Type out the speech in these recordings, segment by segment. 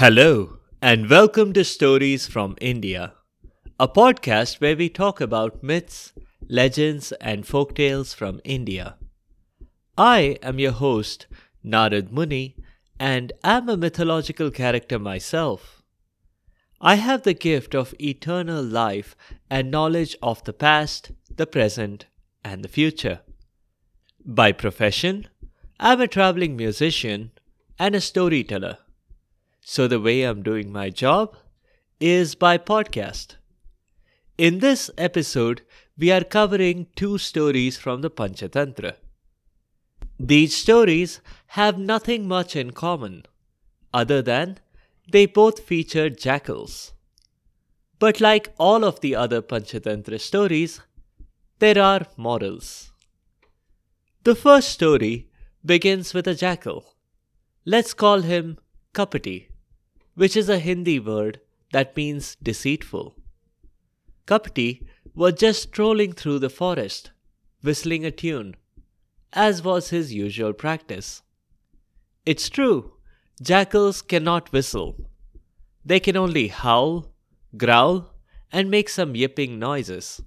Hello, and welcome to Stories from India, a podcast where we talk about myths, legends, and folktales from India. I am your host, Narad Muni, and am a mythological character myself. I have the gift of eternal life and knowledge of the past, the present, and the future. By profession, I'm a traveling musician and a storyteller. So the way I'm doing my job is by podcast. In this episode, we are covering two stories from the Panchatantra. These stories have nothing much in common, other than they both feature jackals. But like all of the other Panchatantra stories, there are morals. The first story begins with a jackal. Let's call him Kapati, which is a Hindi word that means deceitful. Kapati was just strolling through the forest, whistling a tune, as was his usual practice. It's true, jackals cannot whistle. They can only howl, growl, and make some yipping noises.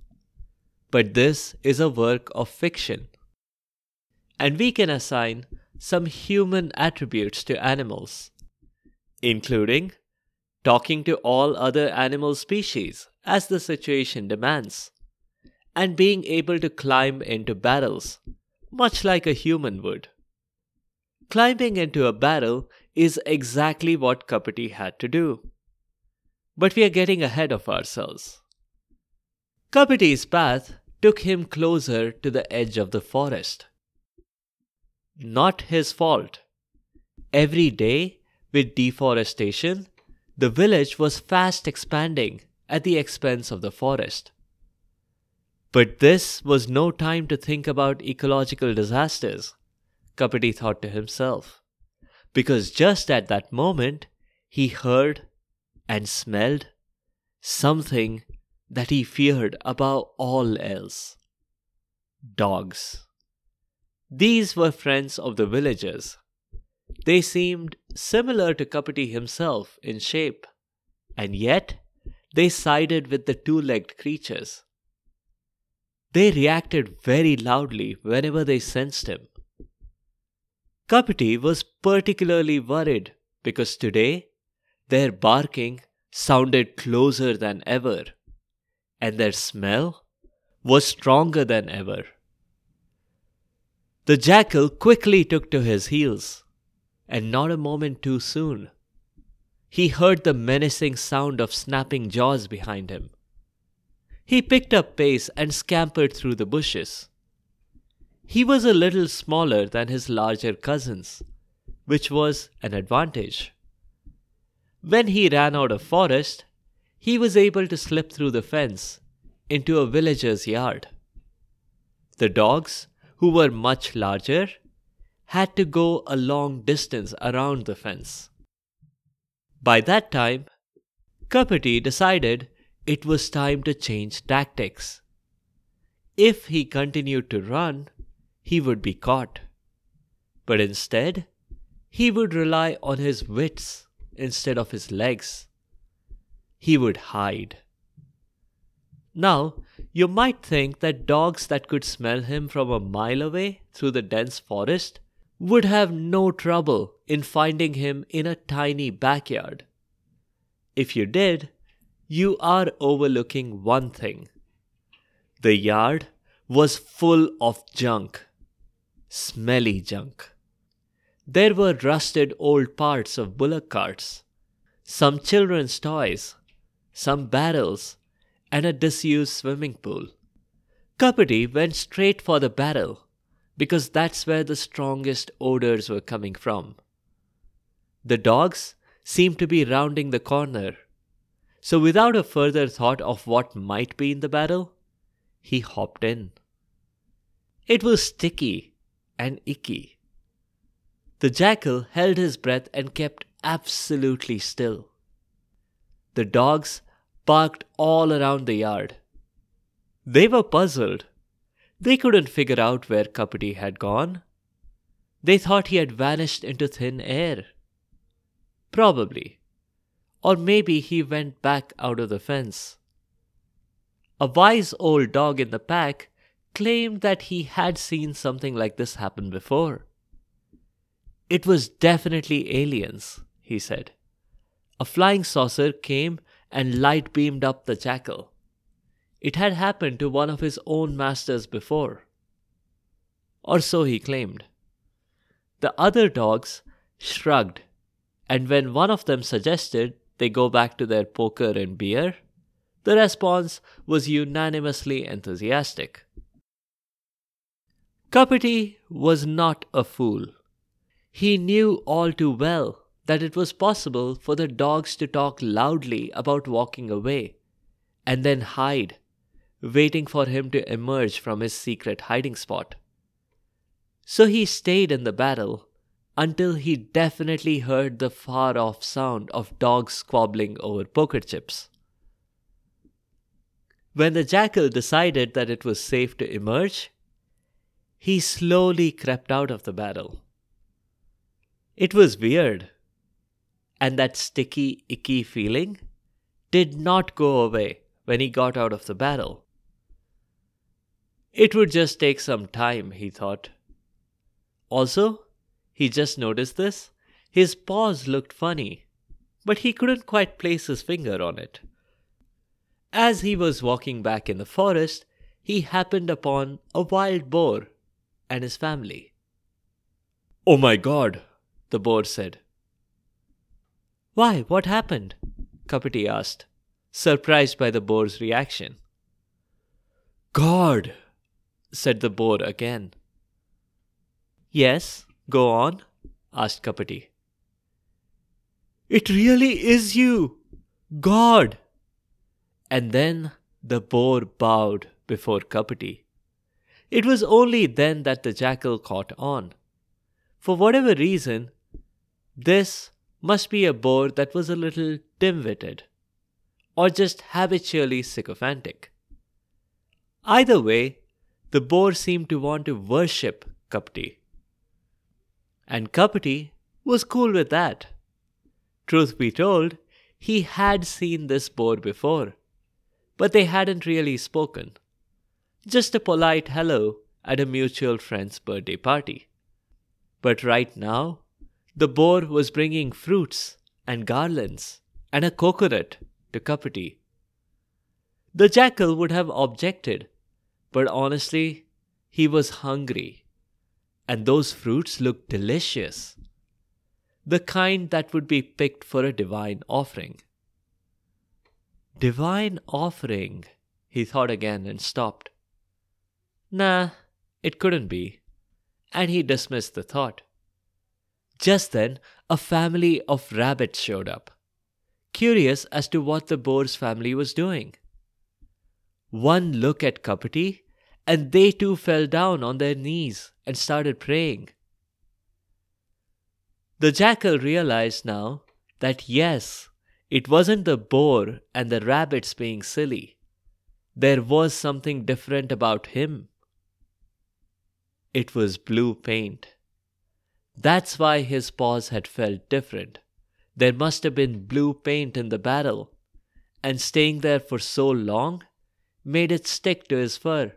But this is a work of fiction. And we can assign some human attributes to animals, including talking to all other animal species as the situation demands, and being able to climb into barrels, much like a human would. Climbing into a barrel is exactly what Kapati had to do. But we are getting ahead of ourselves. Kapati's path took him closer to the edge of the forest. Not his fault. Every day, with deforestation, the village was fast expanding at the expense of the forest. But this was no time to think about ecological disasters, Kapati thought to himself, because just at that moment he heard and smelled something that he feared above all else dogs. These were friends of the villagers. They seemed similar to Kapati himself in shape, and yet they sided with the two legged creatures. They reacted very loudly whenever they sensed him. Kapati was particularly worried because today their barking sounded closer than ever, and their smell was stronger than ever. The jackal quickly took to his heels, and not a moment too soon. He heard the menacing sound of snapping jaws behind him. He picked up pace and scampered through the bushes. He was a little smaller than his larger cousins, which was an advantage. When he ran out of forest, he was able to slip through the fence into a villager's yard. The dogs who were much larger, had to go a long distance around the fence. By that time, Kapati decided it was time to change tactics. If he continued to run, he would be caught. But instead, he would rely on his wits instead of his legs. He would hide. Now, you might think that dogs that could smell him from a mile away through the dense forest would have no trouble in finding him in a tiny backyard. If you did, you are overlooking one thing. The yard was full of junk. Smelly junk. There were rusted old parts of bullock carts, some children's toys, some barrels, and a disused swimming pool. Kapati went straight for the barrel because that's where the strongest odors were coming from. The dogs seemed to be rounding the corner, so without a further thought of what might be in the barrel, he hopped in. It was sticky and icky. The jackal held his breath and kept absolutely still. The dogs barked all around the yard. They were puzzled. They couldn't figure out where Kapati had gone. They thought he had vanished into thin air. Probably. Or maybe he went back out of the fence. A wise old dog in the pack claimed that he had seen something like this happen before. It was definitely aliens, he said. A flying saucer came and light beamed up the jackal. It had happened to one of his own masters before. Or so he claimed. The other dogs shrugged, and when one of them suggested they go back to their poker and beer, the response was unanimously enthusiastic. Kapati was not a fool. He knew all too well that it was possible for the dogs to talk loudly about walking away and then hide, waiting for him to emerge from his secret hiding spot. So he stayed in the battle until he definitely heard the far off sound of dogs squabbling over poker chips. When the jackal decided that it was safe to emerge, he slowly crept out of the battle. It was weird, and that sticky, icky feeling did not go away when he got out of the battle. It would just take some time, he thought. Also, he just noticed this. His paws looked funny, but he couldn't quite place his finger on it. As he was walking back in the forest, he happened upon a wild boar and his family. Oh my god, the boar said. Why, what happened? Kapati asked, surprised by the boar's reaction. God, said the boar again. Yes, go on, asked Kapati. It really is you! God! And then the boar bowed before Kapati. It was only then that the jackal caught on. For whatever reason, this must be a boar that was a little dim witted, or just habitually sycophantic. Either way, the boar seemed to want to worship Kapati. And Kapati was cool with that. Truth be told, he had seen this boar before, but they hadn't really spoken. Just a polite hello at a mutual friend's birthday party. But right now, the boar was bringing fruits and garlands and a coconut to Kapati. The jackal would have objected, but honestly, he was hungry and those fruits looked delicious. The kind that would be picked for a divine offering. Divine offering, he thought again and stopped. Nah, it couldn't be, and he dismissed the thought. Just then, a family of rabbits showed up, curious as to what the boar's family was doing. One look at Kapati and they too fell down on their knees and started praying. The jackal realized now that yes, it wasn't the boar and the rabbits being silly. There was something different about him. It was blue paint. That's why his paws had felt different. There must have been blue paint in the barrel, and staying there for so long made it stick to his fur.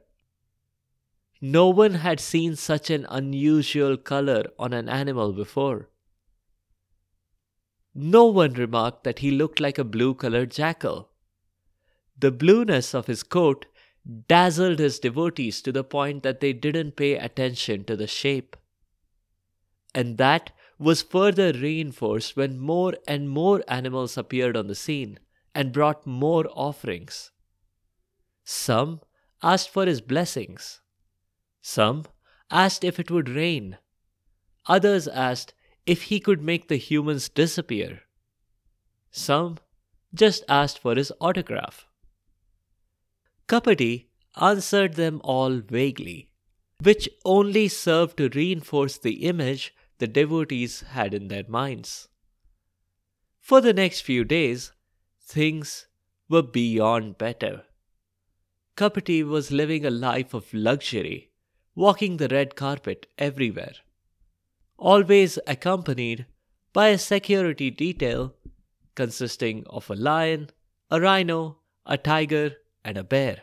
No one had seen such an unusual color on an animal before. No one remarked that he looked like a blue colored jackal. The blueness of his coat dazzled his devotees to the point that they didn't pay attention to the shape. And that was further reinforced when more and more animals appeared on the scene and brought more offerings. Some asked for his blessings. Some asked if it would rain. Others asked if he could make the humans disappear. Some just asked for his autograph. Kapati answered them all vaguely, which only served to reinforce the image the devotees had in their minds. For the next few days, things were beyond better. Kapati was living a life of luxury walking the red carpet everywhere. Always accompanied by a security detail consisting of a lion, a rhino, a tiger, and a bear.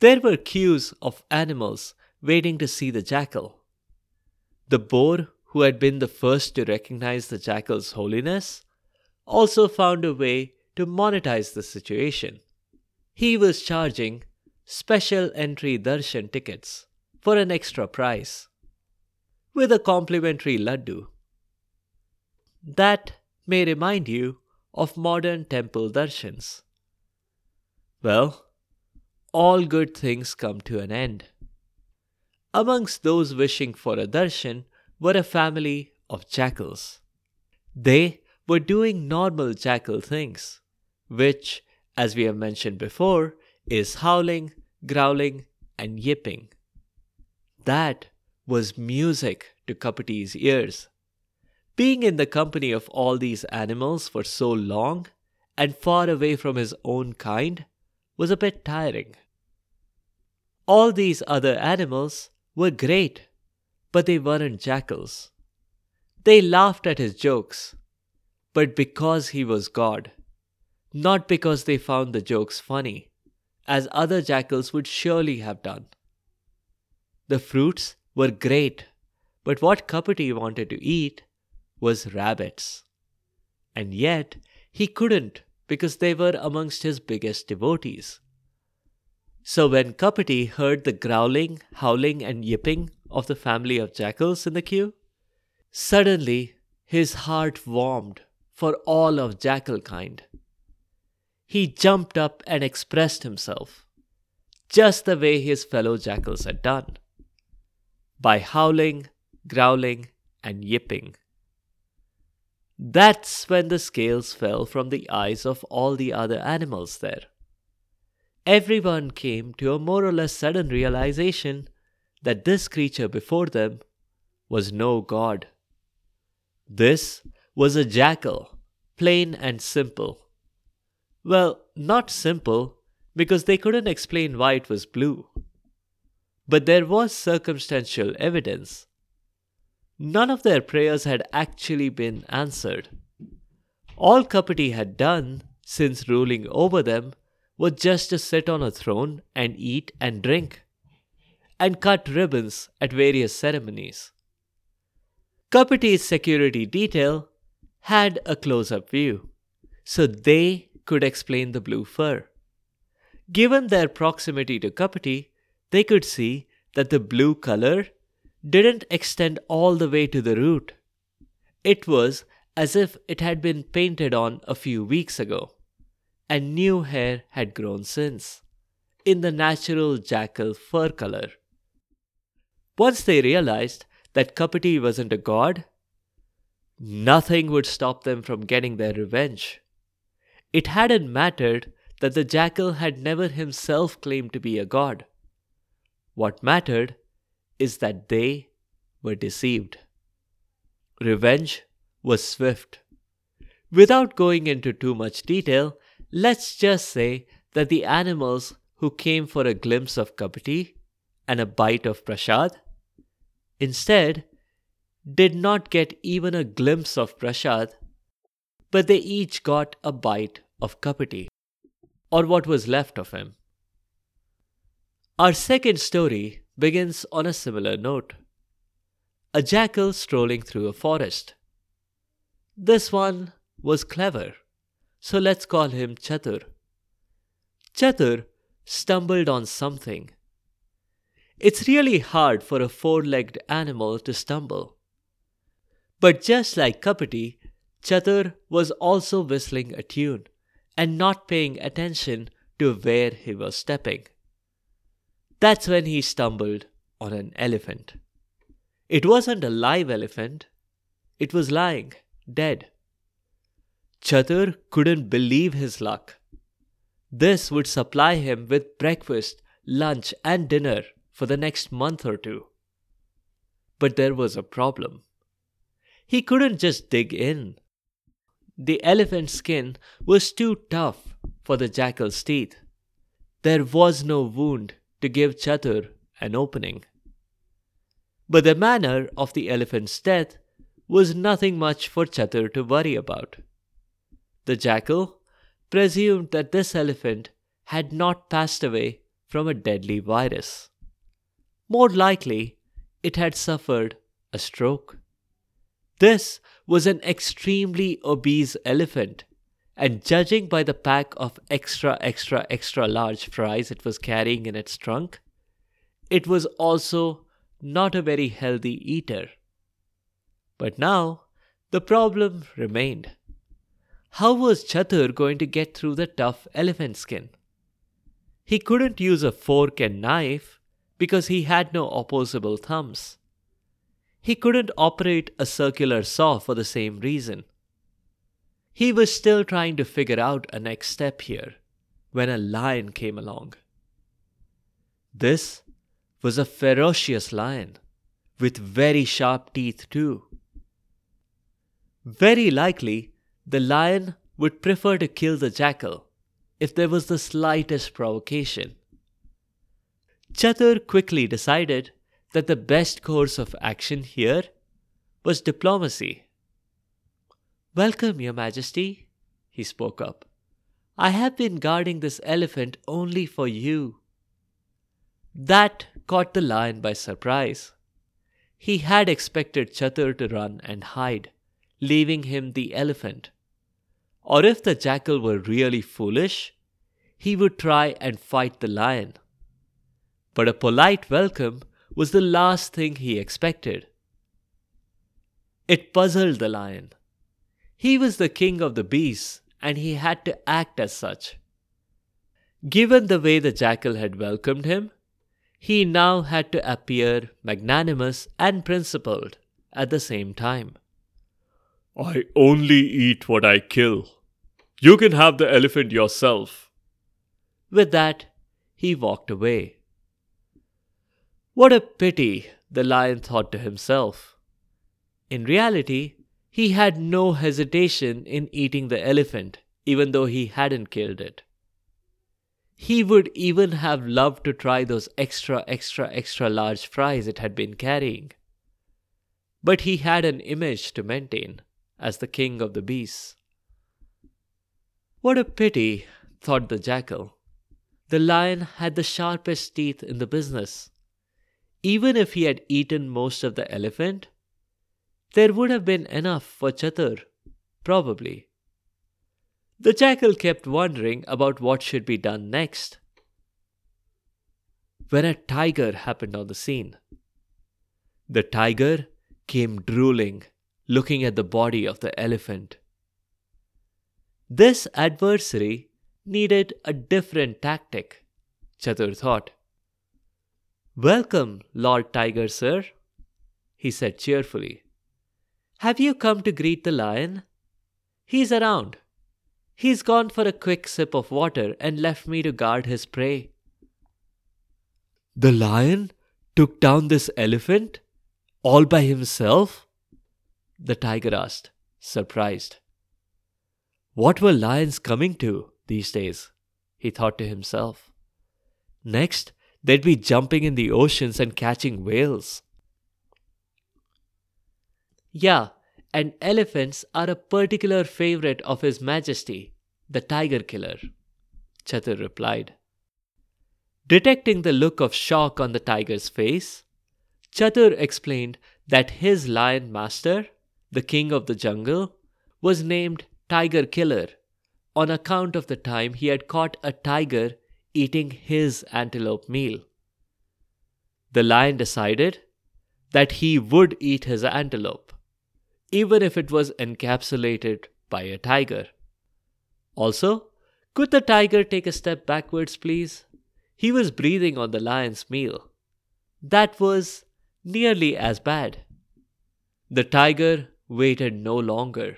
There were queues of animals waiting to see the jackal. The boar, who had been the first to recognize the jackal's holiness, also found a way to monetize the situation. He was charging special entry darshan tickets for an extra price with a complimentary laddu. That may remind you of modern temple darshans. Well, all good things come to an end. Amongst those wishing for a darshan were a family of jackals. They were doing normal jackal things, which, as we have mentioned before, is howling, growling, and yipping. That was music to Kapati's ears. Being in the company of all these animals for so long and far away from his own kind was a bit tiring. All these other animals were great, but they weren't jackals. They laughed at his jokes, but because he was God, not because they found the jokes funny, as other jackals would surely have done. The fruits were great, but what Kapati wanted to eat was rabbits. And yet he couldn't because they were amongst his biggest devotees. So when Kapati heard the growling, howling, and yipping of the family of jackals in the queue, suddenly his heart warmed for all of jackal kind. He jumped up and expressed himself, just the way his fellow jackals had done, by howling, growling, and yipping. That's when the scales fell from the eyes of all the other animals there. Everyone came to a more or less sudden realization that this creature before them was no god. This was a jackal, plain and simple. Well, not simple, because they couldn't explain why it was blue. But there was circumstantial evidence None of their prayers had actually been answered. All Kapati had done since ruling over them was just to sit on a throne and eat and drink, and cut ribbons at various ceremonies. Kapati's security detail had a close up view, so they could explain the blue fur. Given their proximity to Kapati, they could see that the blue color didn't extend all the way to the root. It was as if it had been painted on a few weeks ago, and new hair had grown since, in the natural jackal fur color. Once they realized that Kapati wasn't a god, nothing would stop them from getting their revenge. It hadn't mattered that the jackal had never himself claimed to be a god. What mattered is that they were deceived. Revenge was swift. Without going into too much detail, let's just say that the animals who came for a glimpse of Kapati and a bite of Prasad instead did not get even a glimpse of Prasad, but they each got a bite of Kapati, or what was left of him. Our second story begins on a similar note. A jackal strolling through a forest. This one was clever, so let's call him Chatur. Chatur stumbled on something. It's really hard for a four legged animal to stumble. But just like Kapati, Chatur was also whistling a tune and not paying attention to where he was stepping. That's when he stumbled on an elephant. It wasn't a live elephant, it was lying, dead. Chatur couldn't believe his luck. This would supply him with breakfast, lunch, and dinner for the next month or two. But there was a problem. He couldn't just dig in. The elephant's skin was too tough for the jackal's teeth. There was no wound to give Chatur an opening. But the manner of the elephant's death was nothing much for Chatur to worry about. the jackal, presumed that this elephant had not passed away from a deadly virus. More likely, it had suffered a stroke. This was an extremely obese elephant, and judging by the pack of extra, extra, extra large fries it was carrying in its trunk, it was also not a very healthy eater. But now, the problem remained. How was Chatur going to get through the tough elephant skin? He couldn't use a fork and knife because he had no opposable thumbs. He couldn't operate a circular saw for the same reason. He was still trying to figure out a next step here when a lion came along. This was a ferocious lion with very sharp teeth, too. Very likely, the lion would prefer to kill the jackal if there was the slightest provocation. Chatur quickly decided that the best course of action here was diplomacy. Welcome, Your Majesty, he spoke up. I have been guarding this elephant only for you. That caught the lion by surprise. He had expected Chatur to run and hide, leaving him the elephant. Or if the jackal were really foolish, he would try and fight the lion. But a polite welcome was the last thing he expected. It puzzled the lion. He was the king of the beasts, and he had to act as such. Given the way the jackal had welcomed him, he now had to appear magnanimous and principled at the same time. I only eat what I kill. You can have the elephant yourself. With that, he walked away. What a pity, the lion thought to himself. In reality, he had no hesitation in eating the elephant, even though he hadn't killed it. He would even have loved to try those extra, extra, extra large fries it had been carrying. But he had an image to maintain as the king of the beasts. What a pity, thought the jackal. The lion had the sharpest teeth in the business. Even if he had eaten most of the elephant, there would have been enough for Chatur, probably. The jackal kept wondering about what should be done next. When a tiger happened on the scene. The tiger came drooling looking at the body of the elephant. This adversary needed a different tactic, Chatur thought. Welcome, Lord Tiger, sir, he said cheerfully. Have you come to greet the lion? He's around. He's gone for a quick sip of water and left me to guard his prey. The lion took down this elephant all by himself? the tiger asked, surprised. What were lions coming to these days? he thought to himself. Next, they'd be jumping in the oceans and catching whales. Yeah, and elephants are a particular favorite of His Majesty, the tiger killer, Chatur replied. Detecting the look of shock on the tiger's face, Chatur explained that his lion master the king of the jungle, was named Tiger Killer on account of the time he had caught a tiger eating his antelope meal. The lion decided that he would eat his antelope, even if it was encapsulated by a tiger. Also, could the tiger take a step backwards, please? He was breathing on the lion's meal. That was nearly as bad. The tiger waited no longer.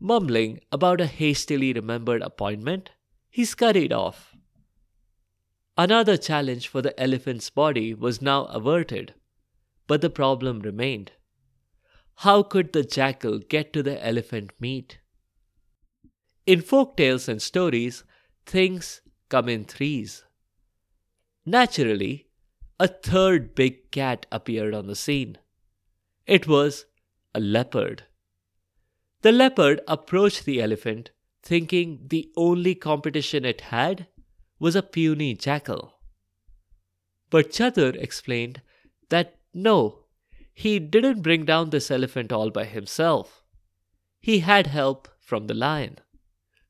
Mumbling about a hastily remembered appointment, he scurried off. Another challenge for the elephant's body was now averted, but the problem remained. How could the jackal get to the elephant meat? In folk tales and stories, things come in threes. Naturally, a third big cat appeared on the scene. It was a leopard. The leopard approached the elephant, thinking the only competition it had was a puny jackal. But Chatur explained that no, he didn't bring down this elephant all by himself. He had help from the lion,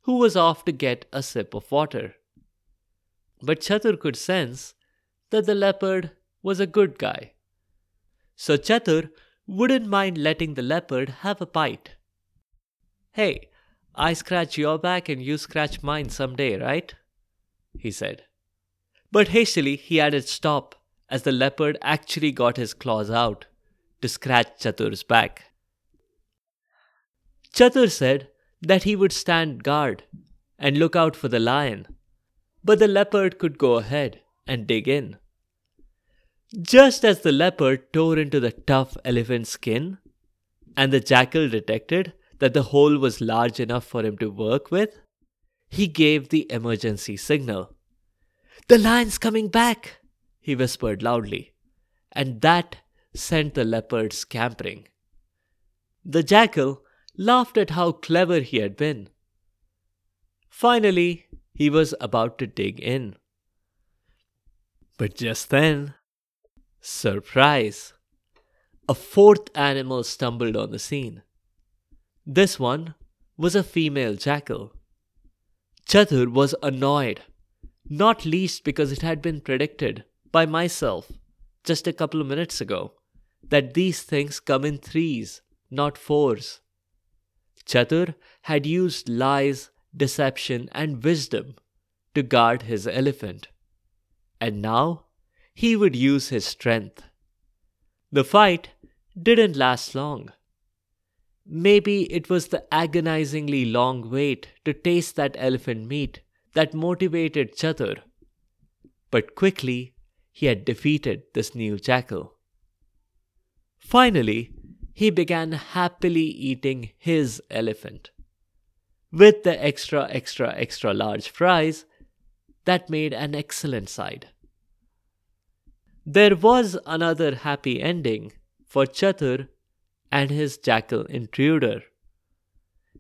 who was off to get a sip of water. But Chatur could sense that the leopard was a good guy. So Chatur wouldn't mind letting the leopard have a bite. Hey, I scratch your back and you scratch mine someday, right? he said. But hastily he added stop as the leopard actually got his claws out to scratch Chatur's back. Chatur said that he would stand guard and look out for the lion, but the leopard could go ahead and dig in. Just as the leopard tore into the tough elephant skin, and the jackal detected that the hole was large enough for him to work with, he gave the emergency signal. The lion's coming back, he whispered loudly, and that sent the leopard scampering. The jackal laughed at how clever he had been. Finally, he was about to dig in. But just then, surprise! A fourth animal stumbled on the scene. This one was a female jackal. Chatur was annoyed, not least because it had been predicted by myself just a couple of minutes ago that these things come in threes, not fours. Chatur had used lies, deception, and wisdom to guard his elephant, and now he would use his strength. The fight didn't last long. Maybe it was the agonizingly long wait to taste that elephant meat that motivated Chatur. But quickly, he had defeated this new jackal. Finally, he began happily eating his elephant. With the extra, extra, extra large fries, that made an excellent side. There was another happy ending for Chatur and his jackal intruder.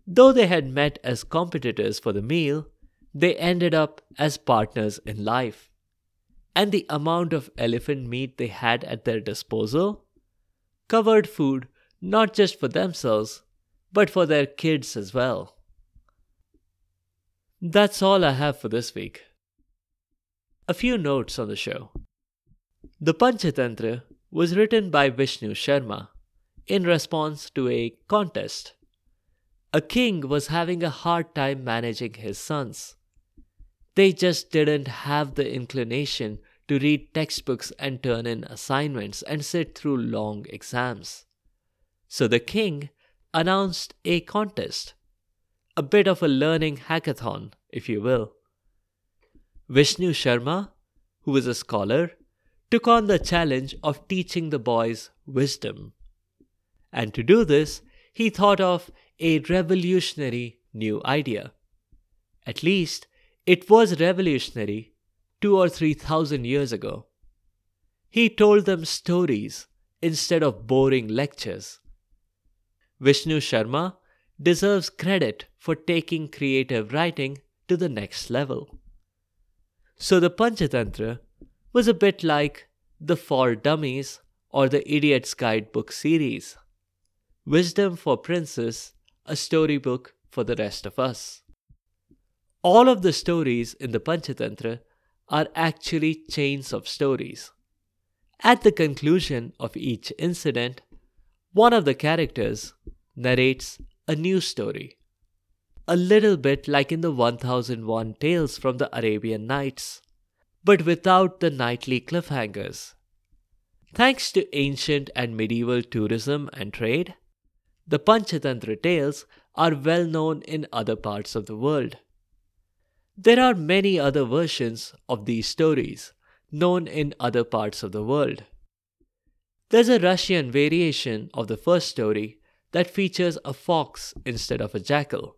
Though they had met as competitors for the meal, they ended up as partners in life. And the amount of elephant meat they had at their disposal covered food not just for themselves, but for their kids as well. That's all I have for this week. A few notes on the show. The Panchatantra was written by Vishnu Sharma in response to a contest. A king was having a hard time managing his sons. They just didn't have the inclination to read textbooks and turn in assignments and sit through long exams. So the king announced a contest, a bit of a learning hackathon, if you will. Vishnu Sharma, who was a scholar, took on the challenge of teaching the boys wisdom. And to do this, he thought of a revolutionary new idea. At least, it was revolutionary two or three thousand years ago. He told them stories instead of boring lectures. Vishnu Sharma deserves credit for taking creative writing to the next level. So the Panchatantra was a bit like the For Dummies or the Idiot's Guidebook series. Wisdom for Princes, a storybook for the rest of us. All of the stories in the Panchatantra are actually chains of stories. At the conclusion of each incident, one of the characters narrates a new story. A little bit like in the 1001 Tales from the Arabian Nights, but without the nightly cliffhangers. Thanks to ancient and medieval tourism and trade, the Panchatantra tales are well known in other parts of the world. There are many other versions of these stories known in other parts of the world. There's a Russian variation of the first story that features a fox instead of a jackal.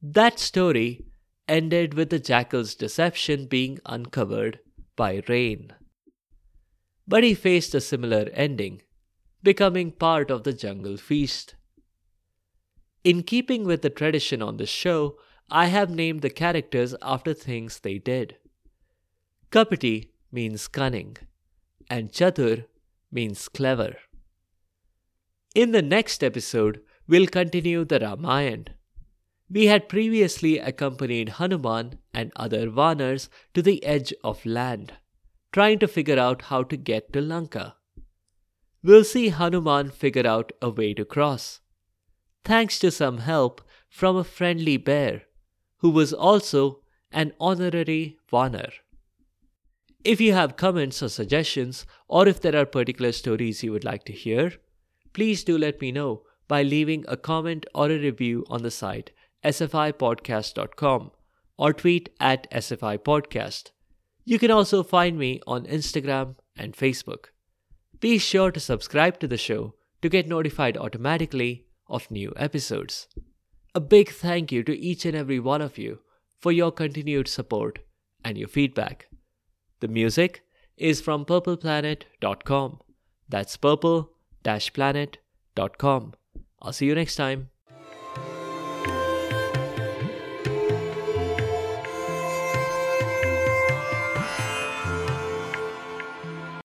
That story ended with the jackal's deception being uncovered by rain. But he faced a similar ending becoming part of the jungle feast. In keeping with the tradition on the show, I have named the characters after things they did. Kapati means cunning, and Chatur means clever. In the next episode, we'll continue the Ramayana. We had previously accompanied Hanuman and other Vanars to the edge of land, trying to figure out how to get to Lanka. We'll see Hanuman figure out a way to cross, thanks to some help from a friendly bear, who was also an honorary Vanar. If you have comments or suggestions, or if there are particular stories you would like to hear, please do let me know by leaving a comment or a review on the site sfipodcast.com or tweet at sfipodcast. You can also find me on Instagram and Facebook. Be sure to subscribe to the show to get notified automatically of new episodes. A big thank you to each and every one of you for your continued support and your feedback. The music is from purpleplanet.com. That's purple planet.com. I'll see you next time.